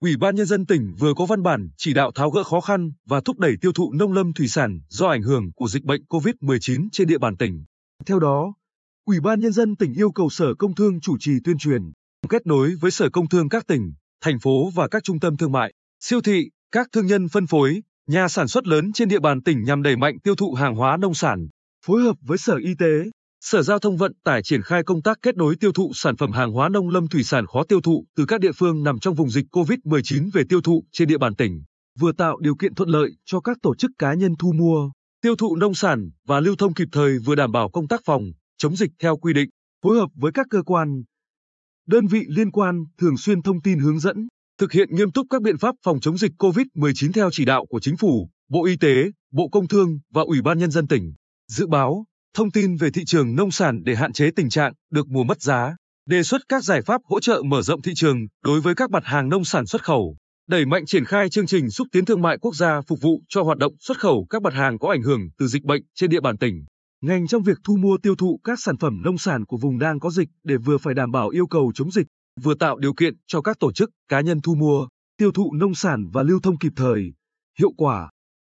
Ủy ban Nhân dân tỉnh vừa có văn bản chỉ đạo tháo gỡ khó khăn và thúc đẩy tiêu thụ nông lâm thủy sản do ảnh hưởng của dịch bệnh COVID-19 trên địa bàn tỉnh. Theo đó, Ủy ban Nhân dân tỉnh yêu cầu Sở Công Thương chủ trì tuyên truyền, kết nối với Sở Công Thương các tỉnh, thành phố và các trung tâm thương mại, siêu thị, các thương nhân phân phối, nhà sản xuất lớn trên địa bàn tỉnh nhằm đẩy mạnh tiêu thụ hàng hóa nông sản, phối hợp với Sở Y tế, Sở Giao thông Vận tải triển khai công tác kết nối tiêu thụ sản phẩm hàng hóa nông lâm thủy sản khó tiêu thụ từ các địa phương nằm trong vùng dịch COVID-19 về tiêu thụ trên địa bàn tỉnh, vừa tạo điều kiện thuận lợi cho các tổ chức cá nhân thu mua, tiêu thụ nông sản và lưu thông kịp thời vừa đảm bảo công tác phòng, chống dịch theo quy định, phối hợp với các cơ quan, đơn vị liên quan thường xuyên thông tin hướng dẫn, thực hiện nghiêm túc các biện pháp phòng chống dịch COVID-19 theo chỉ đạo của Chính phủ, Bộ Y tế, Bộ Công Thương và Ủy ban Nhân dân tỉnh. Dự báo, thông tin về thị trường nông sản để hạn chế tình trạng được mùa mất giá, đề xuất các giải pháp hỗ trợ mở rộng thị trường đối với các mặt hàng nông sản xuất khẩu, đẩy mạnh triển khai chương trình xúc tiến thương mại quốc gia phục vụ cho hoạt động xuất khẩu các mặt hàng có ảnh hưởng từ dịch bệnh trên địa bàn tỉnh. Ngành trong việc thu mua tiêu thụ các sản phẩm nông sản của vùng đang có dịch để vừa phải đảm bảo yêu cầu chống dịch, vừa tạo điều kiện cho các tổ chức, cá nhân thu mua, tiêu thụ nông sản và lưu thông kịp thời, hiệu quả.